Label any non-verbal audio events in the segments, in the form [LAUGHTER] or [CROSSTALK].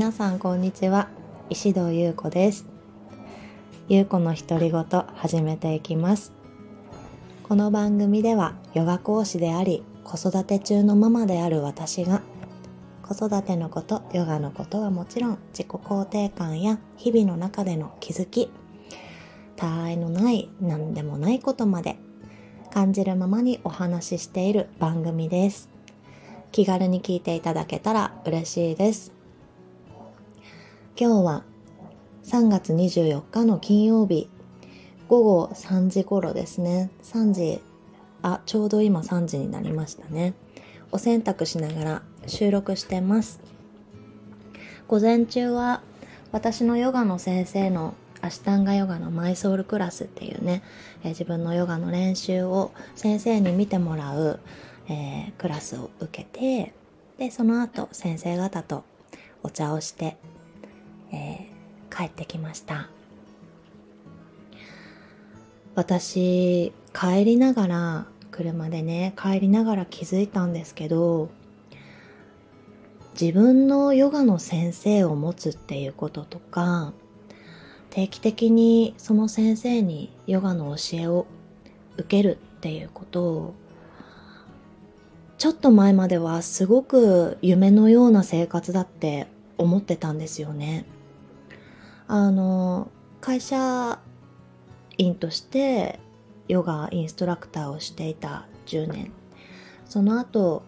皆さんこんにちは。石戸優子です。優子の独り言始めていきます。この番組ではヨガ講師であり子育て中のママである私が子育てのことヨガのことはもちろん自己肯定感や日々の中での気づき他愛のない何でもないことまで感じるままにお話ししている番組です。気軽に聞いていただけたら嬉しいです。今日は3月24日の金曜日。午後3時頃ですね。3時あちょうど今3時になりましたね。お洗濯しながら収録してます。午前中は私のヨガの先生のアシタンガヨガのマイソウルクラスっていうね、えー、自分のヨガの練習を先生に見てもらう、えー、クラスを受けてでその後先生方とお茶をして、帰ってきました私帰りながら車でね帰りながら気づいたんですけど自分のヨガの先生を持つっていうこととか定期的にその先生にヨガの教えを受けるっていうことをちょっと前まではすごく夢のような生活だって思ってたんですよね。あの会社員としてヨガインストラクターをしていた10年。その後、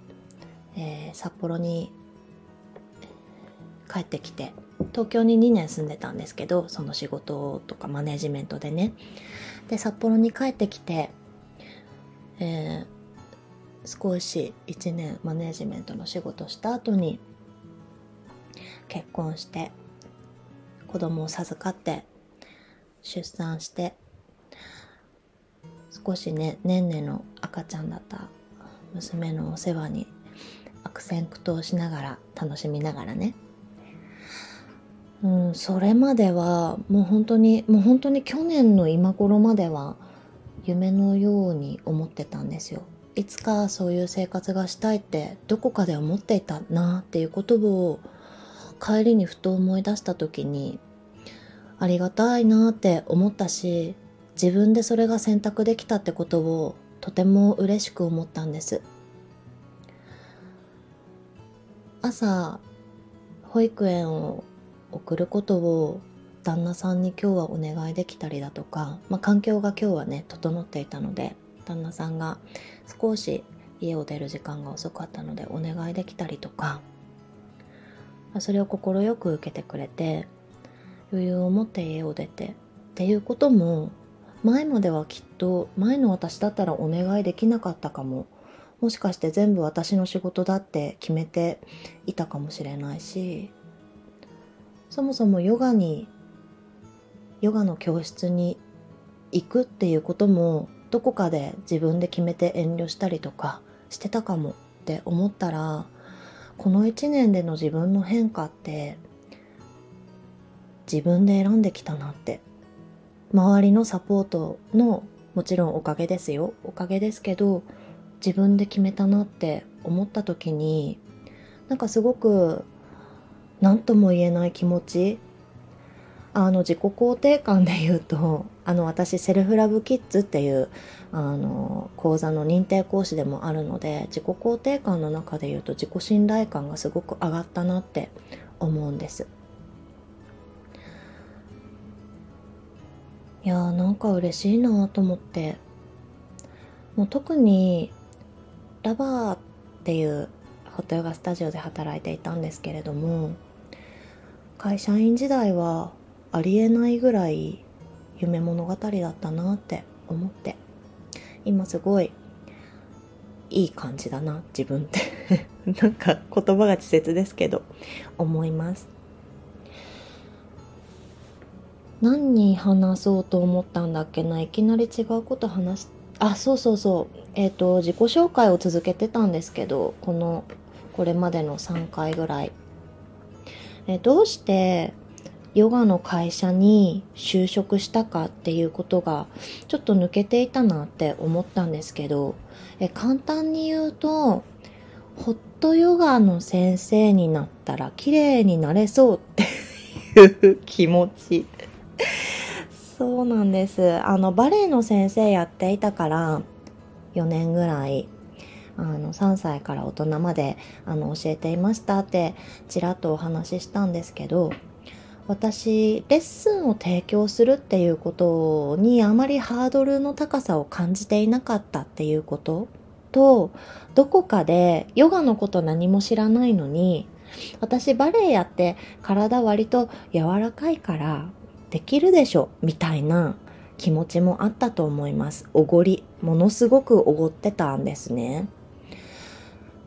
えー、札幌に帰ってきて東京に2年住んでたんですけどその仕事とかマネジメントでね。で札幌に帰ってきて、えー、少し1年マネジメントの仕事した後に結婚して子供を授かって出産して少しねねんねの赤ちゃんだった娘のお世話に悪戦苦闘しながら楽しみながらね。うん、それまではもう本当にもう本当に去年の今頃までは夢のように思ってたんですよ。いつかそういう生活がしたいってどこかで思っていたなっていうことを帰りにふと思い出した時にありがたいなって思ったし自分でそれが選択できたってことをとても嬉しく思ったんです。朝保育園を送ることを旦那さんに今日はお願いできたりだとか、まあ、環境が今日はね整っていたので旦那さんが少し家を出る時間が遅かったのでお願いできたりとか、それを快く受けてくれて余裕を持って家を出てっていうことも前まではきっと前の私だったらお願いできなかったかも。もしかして全部私の仕事だって決めていたかもしれないしそもそもヨガにヨガの教室に行くっていうこともどこかで自分で決めて遠慮したりとかしてたかもって思ったらこの1年での自分の変化って自分で選んできたなって。周りのサポートのもちろんおかげですよ。おかげですけど自分で決めたなって思った時になんかすごく何とも言えない気持ちあの自己肯定感で言うと [LAUGHS] あの私セルフラブキッズっていうあの講座の認定講師でもあるので自己肯定感の中で言うと自己信頼感がすごく上がったなって思うんです。いやーなんか嬉しいなと思って。もう特にラバーっていうホットヨガスタジオで働いていたんですけれども会社員時代はありえないぐらい夢物語だったなって思って。今すごいいい感じだな自分って。[LAUGHS] なんか言葉が稚拙ですけど思います。何に話そうと思ったんだっけないきなり違うこと話しあそうそうそう。えっ、ー、と自己紹介を続けてたんですけどこのこれまでの3回ぐらい。えどうしてヨガの会社に就職したかっていうことがちょっと抜けていたなって思ったんですけどえ簡単に言うとホットヨガの先生になったら綺麗になれそうっていう気持ち。[LAUGHS] そうなんです。あの、バレエの先生やっていたから、4年ぐらい、あの、3歳から大人まで、あの、教えていましたって、ちらっとお話ししたんですけど、私、レッスンを提供するっていうことにあまりハードルの高さを感じていなかったっていうことと、どこかでヨガのこと何も知らないのに、私バレエやって体割と柔らかいからできるでしょみたいな気持ちもあったと思います。おごり、ものすごくおごってたんですね。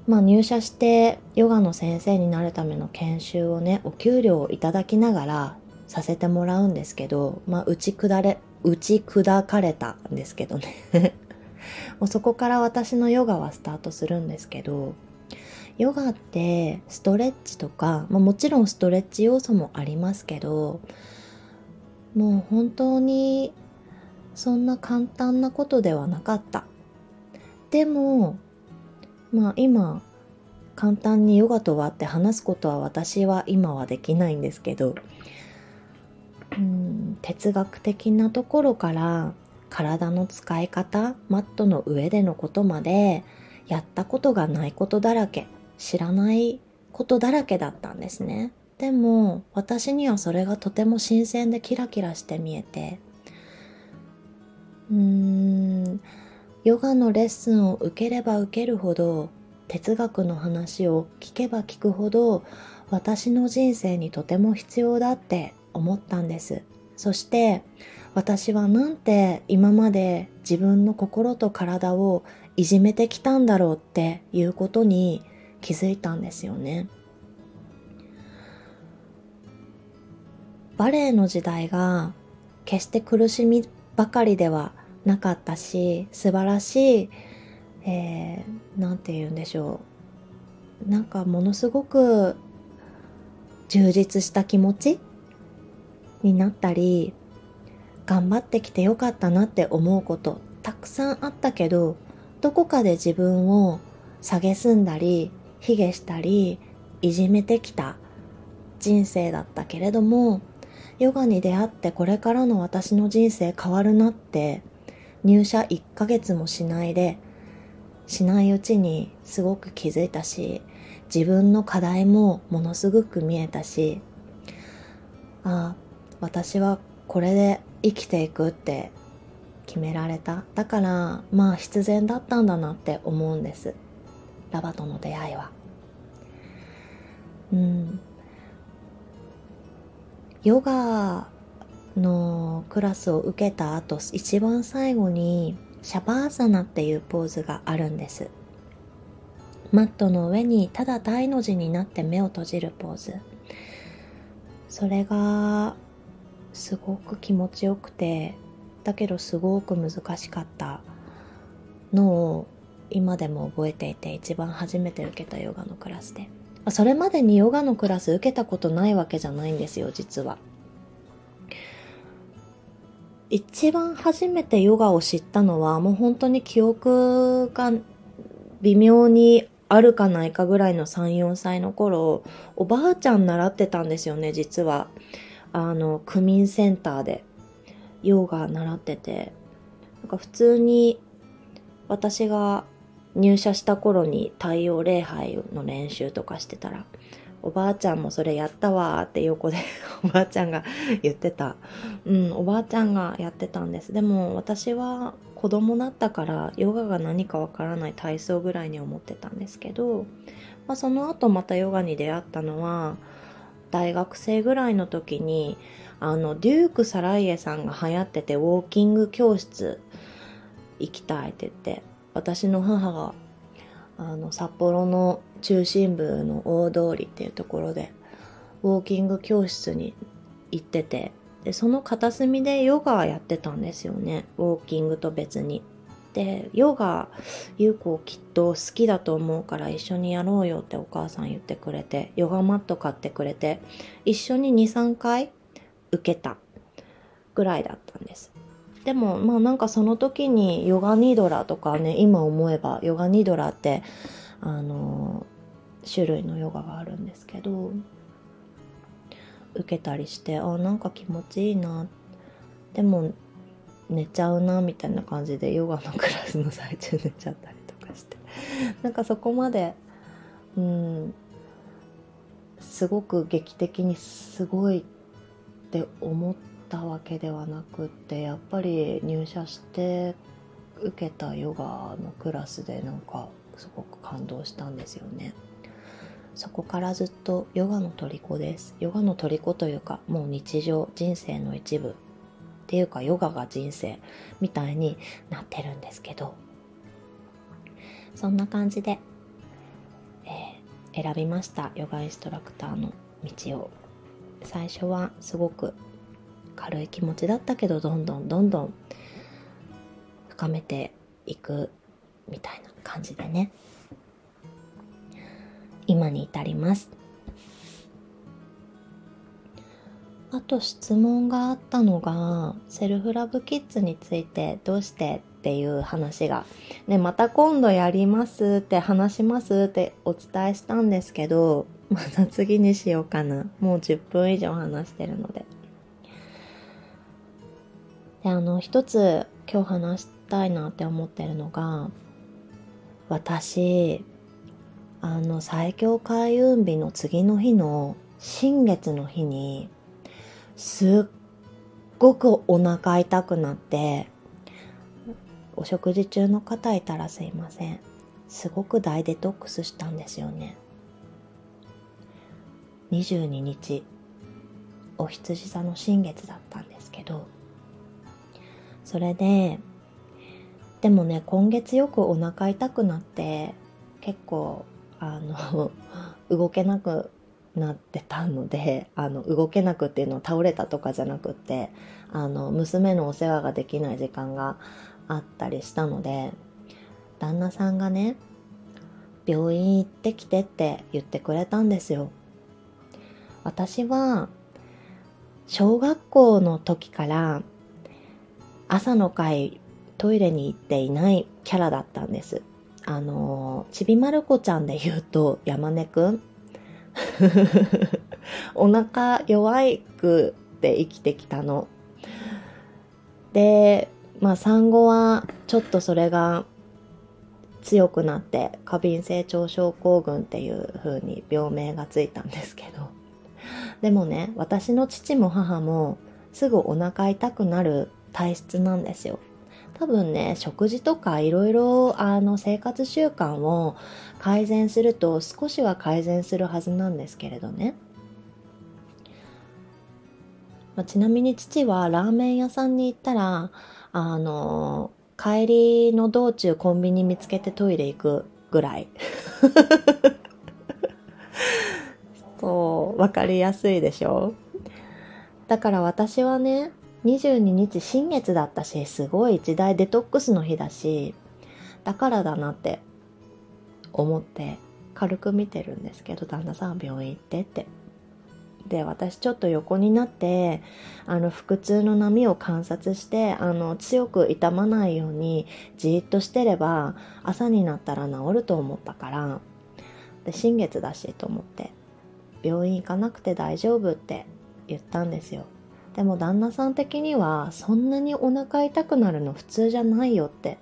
まあ入社してヨガの先生になるための研修をね、お給料をいただきながらさせてもらうんですけど、まあ打ち砕れ、打ち砕かれたんですけどね [LAUGHS] もうそこから私のヨガはスタートするんですけど、ヨガってストレッチとか、まあ、もちろんストレッチ要素もありますけど、もう本当にそんな簡単なことではなかった。でも、まあ今、簡単にヨガとはって話すことは私は今はできないんですけど、うん、哲学的なところから体の使い方、マットの上でのことまで、やったことがないことだらけ、知らないことだらけだったんですね。でも、私にはそれがとても新鮮でキラキラして見えて、うーん、ヨガのレッスンを受ければ受けるほど、哲学の話を聞けば聞くほど、私の人生にとても必要だって思ったんです。そして、私はなんて今まで自分の心と体をいじめてきたんだろうっていうことに気づいたんですよね。バレエの時代が決して苦しみばかりではなかったし、素晴らしい、えー、て言うんでしょう。なんかものすごく充実した気持ちになったり、頑張ってきてよかったなって思うことたくさんあったけどどこかで自分を蔑んだり卑下したりいじめてきた人生だったけれどもヨガに出会ってこれからの私の人生変わるなって入社1ヶ月もしないでしないうちにすごく気づいたし自分の課題もものすごく見えたしああ私はこれで生きていくって決められた。だからまあ必然だったんだなって思うんです。ラバとの出会いは。うん。ヨガのクラスを受けた後一番最後にシャバーサナっていうポーズがあるんです。マットの上にただ大の字になって目を閉じるポーズ。それがすごく気持ちよくてだけどすごく難しかったのを今でも覚えていて一番初めて受けたヨガのクラスで。それまでにヨガのクラス受けたことないわけじゃないんですよ実は。一番初めてヨガを知ったのはもう本当に記憶が微妙にあるかないかぐらいの3、4歳の頃、おばあちゃん習ってたんですよね、実は。あの、区民センターでヨガ習ってて、なんか普通に私が入社した頃に太陽礼拝の練習とかしてたら、おばあちゃんもそれやったわって横で [LAUGHS] おばあちゃんが言ってた。うん、おばあちゃんがやってたんです。でも私は子供だったからヨガが何かわからない体操ぐらいに思ってたんですけど、まあ、その後またヨガに出会ったのは、大学生ぐらいの時にあのデューク・サライエさんが流行っててウォーキング教室行きたいって言って私の母があの札幌の中心部の大通りっていうところでウォーキング教室に行っててでその片隅でヨガやってたんですよねウォーキングと別に。でヨガ優子きっと好きだと思うから一緒にやろうよってお母さん言ってくれてヨガマット買ってくれて一緒に23回受けたぐらいだったんですでもまあなんかその時にヨガニドラとかね今思えばヨガニドラってあの種類のヨガがあるんですけど受けたりしてあなんか気持ちいいなでも寝ちゃうなみたいな感じでヨガのクラスの最中寝ちゃったりとかして [LAUGHS] なんかそこまでうんすごく劇的にすごいって思ったわけではなくってやっぱり入社して受けたヨガのクラスでなんかすごく感動したんですよね。そこからずっとヨガの虜です。ヨガの虜というかもう日常人生の一部っていうかヨガが人生みたいになってるんですけどそんな感じで、えー、選びましたヨガインストラクターの道を最初はすごく軽い気持ちだったけどどんどんどんどん深めていくみたいな感じでね今に至ります。あと質問があったのがセルフラブキッズについてどうしてっていう話が、ね、また今度やりますって話しますってお伝えしたんですけどまた次にしようかな。もう10分以上話してるので。であの一つ今日話したいなって思ってるのが私あの最強開運日の次の日の新月の日にすっごくお腹痛くなってお食事中の方いたらすいません。すごく大デトックスしたんですよね。22日お羊座の新月だったんですけど。それででもね今月よくお腹痛くなって結構あの動けなくなってたのであの動けなくっていうのは倒れたとかじゃなくってあの娘のお世話ができない時間があったりしたので旦那さんがね病院行ってきてって言ってくれたんですよ。私は小学校の時から朝の会トイレに行っていないキャラだったんです。あのちびまる子ちゃんで言うと山根くん [LAUGHS] お腹弱いくって生きてきたの。で、まあ産後はちょっとそれが強くなって過敏性腸症候群っていう風に病名がついたんですけど。でもね、私の父も母もすぐお腹痛くなる体質なんですよ。多分ね、食事とかいろいろあの生活習慣を改善すると少しは改善するはずなんですけれどね。まあ、ちなみに父はラーメン屋さんに行ったら、あの、帰りの道中コンビニ見つけてトイレ行くぐらい。[LAUGHS] そう、わかりやすいでしょ？だから私はね、22日新月だったし、すごい一大デトックスの日だし、だからだなって思って軽く見てるんですけど、旦那さん病院行ってって。で、私ちょっと横になって、あの、腹痛の波を観察して、あの、強く痛まないようにじっとしてれば、朝になったら治ると思ったから、で、新月だしと思って、病院行かなくて大丈夫って言ったんですよ。でも旦那さん的にはそんなにお腹痛くなるの普通じゃないよって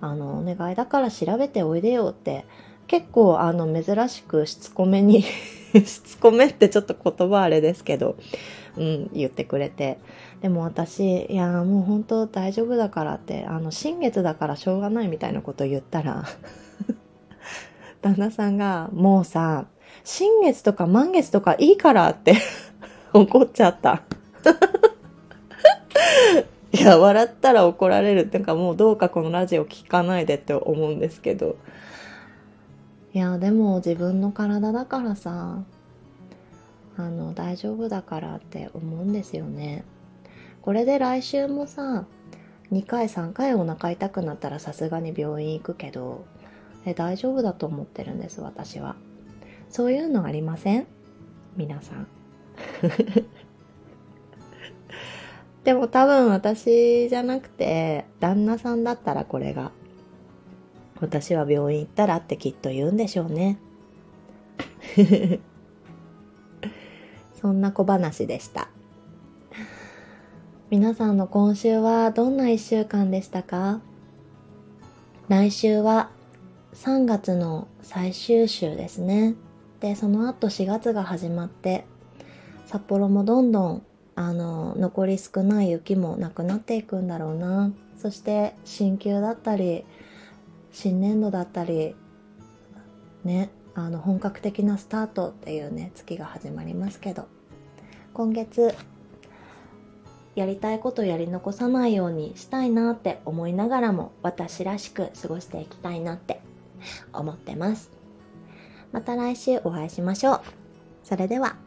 あのお願いだから調べておいでよって結構あの珍しくしつこめに [LAUGHS] しつこめってちょっと言葉あれですけど、うん、言ってくれて。でも私、いや、もう本当大丈夫だからって、あの、新月だからしょうがないみたいなこと言ったら [LAUGHS] 旦那さんが、もうさ、新月とか満月とかいいからって [LAUGHS] 怒っちゃった。いや、笑ったら怒られるっていうか、もうどうかこのラジオ聞かないでって思うんですけど。いや、でも自分の体だからさ、あの、大丈夫だからって思うんですよね。これで来週もさ、2回3回お腹痛くなったらさすがに病院行くけど、え大丈夫だと思ってるんです、私は。そういうのありません？皆さん。でも多分私じゃなくて、旦那さんだったらこれが私は病院行ったらってきっと言うんでしょうね。[LAUGHS] そんな小話でした。皆さんの今週はどんな一週間でしたか？来週は3月の最終週ですね。で、その後4月が始まって、札幌もどんどん、あの、残り少ない雪もなくなっていくんだろうな。そして、新旧だったり、新年度だったり、ね、あの、本格的なスタートっていうね、月が始まりますけど、今月やりたいことやり残さないようにしたいなって思いながらも私らしく過ごしていきたいなって思ってます。また来週お会いしましょう。それでは。